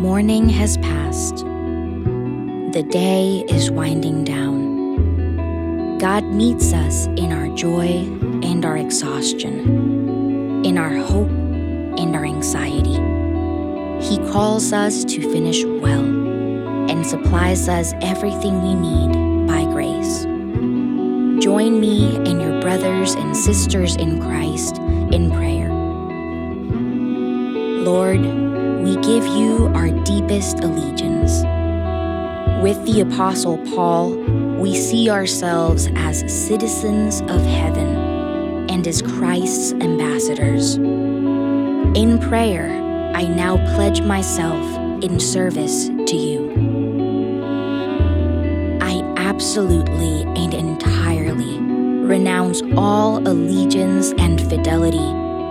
Morning has passed. The day is winding down. God meets us in our joy and our exhaustion, in our hope and our anxiety. He calls us to finish well and supplies us everything we need by grace. Join me and your brothers and sisters in Christ in prayer. Lord, we give you our deepest allegiance. With the Apostle Paul, we see ourselves as citizens of heaven and as Christ's ambassadors. In prayer, I now pledge myself in service to you. I absolutely and entirely renounce all allegiance and fidelity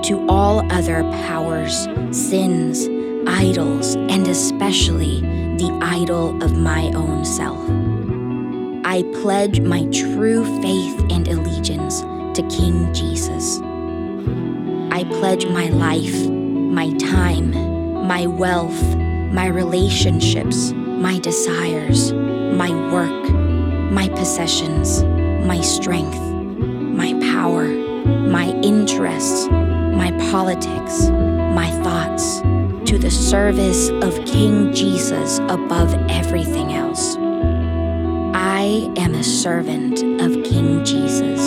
to all other powers, sins, idols, and especially the idol of my own self. I pledge my true faith and allegiance to King Jesus. I pledge my life, my time, my wealth, my relationships, my desires, my work, my possessions, my strength, my power, my interests, my politics, my thoughts the service of King Jesus above everything else. I am a servant of King Jesus.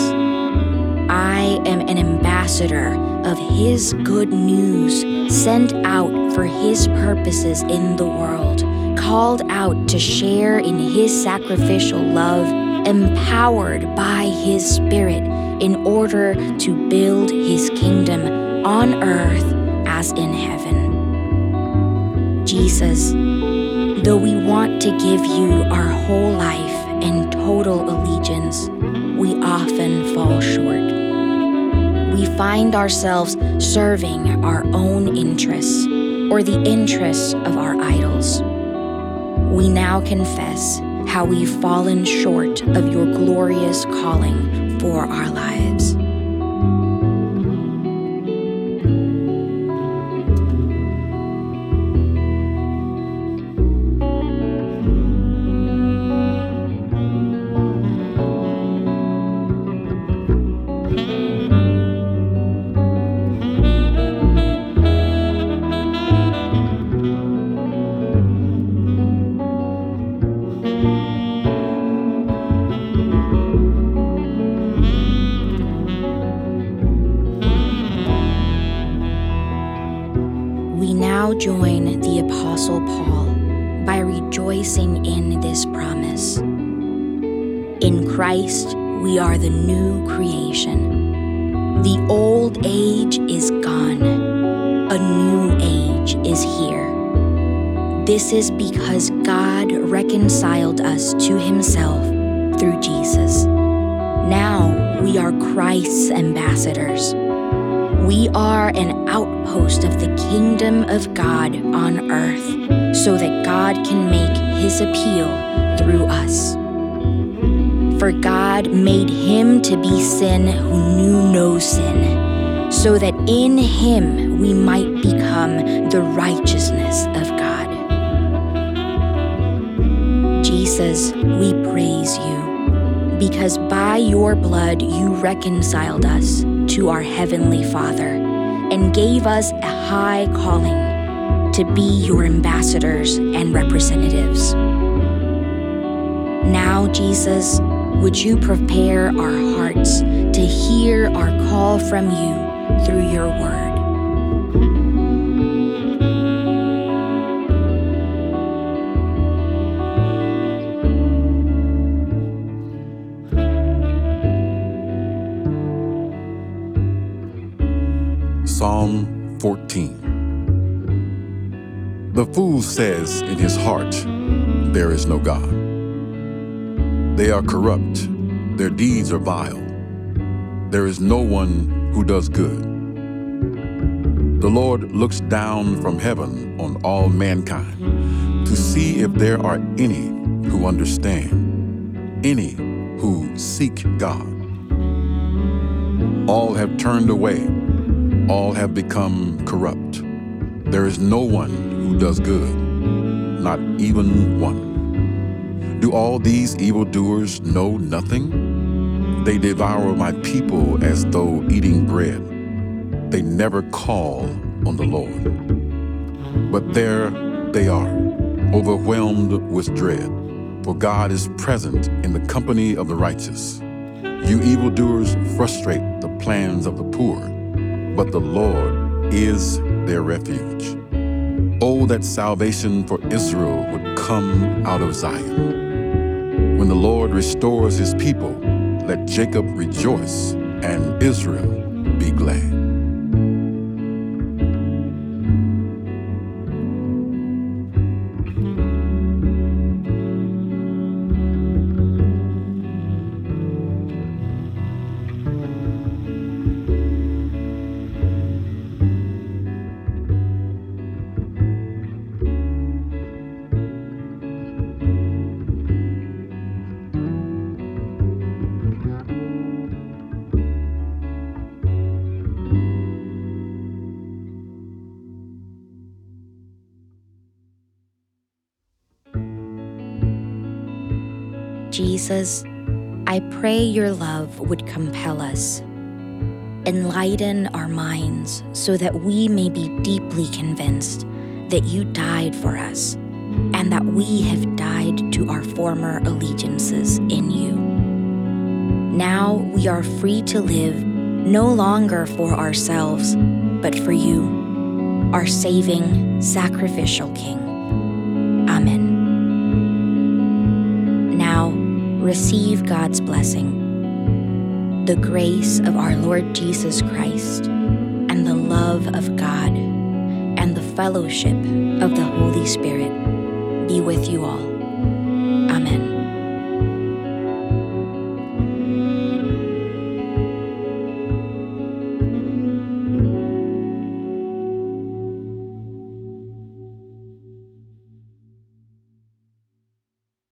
I am an ambassador of His good news, sent out for His purposes in the world, called out to share in His sacrificial love, empowered by His Spirit in order to build His kingdom on earth as in heaven. Jesus, though we want to give you our whole life and total allegiance, we often fall short. We find ourselves serving our own interests or the interests of our idols. We now confess how we've fallen short of your glorious calling for our lives. Now join the Apostle Paul by rejoicing in this promise. In Christ, we are the new creation. The old age is gone, a new age is here. This is because God reconciled us to himself through Jesus. Now we are Christ's ambassadors. We are an outpost of the kingdom of God on earth so that God can make his appeal through us. For God made him to be sin who knew no sin, so that in him we might become the righteousness of God. Jesus, we praise you, because by your blood you reconciled us to our Heavenly Father and gave us a high calling to be your ambassadors and representatives. Now, Jesus, would you prepare our hearts to hear our call from you through your word? Psalm 14 The fool says in his heart, There is no God. They are corrupt, their deeds are vile. There is no one who does good. The Lord looks down from heaven on all mankind to see if there are any who understand, any who seek God. All have turned away, all have become corrupt. There is no one who does good, not even one. Do all these evildoers know nothing? They devour my people as though eating bread. They never call on the Lord. But there they are, overwhelmed with dread, for God is present in the company of the righteous. You evildoers frustrate the plans of the poor, but the Lord is their refuge. Oh, that salvation for Israel would come out of Zion. When the Lord restores his people, let Jacob rejoice and Israel be glad. Jesus, I pray your love would compel us. Enlighten our minds so that we may be deeply convinced that you died for us and that we have died to our former allegiances in you. Now we are free to live no longer for ourselves, but for you, our saving, sacrificial King. Receive God's blessing. The grace of our Lord Jesus Christ, and the love of God, and the fellowship of the Holy Spirit be with you all.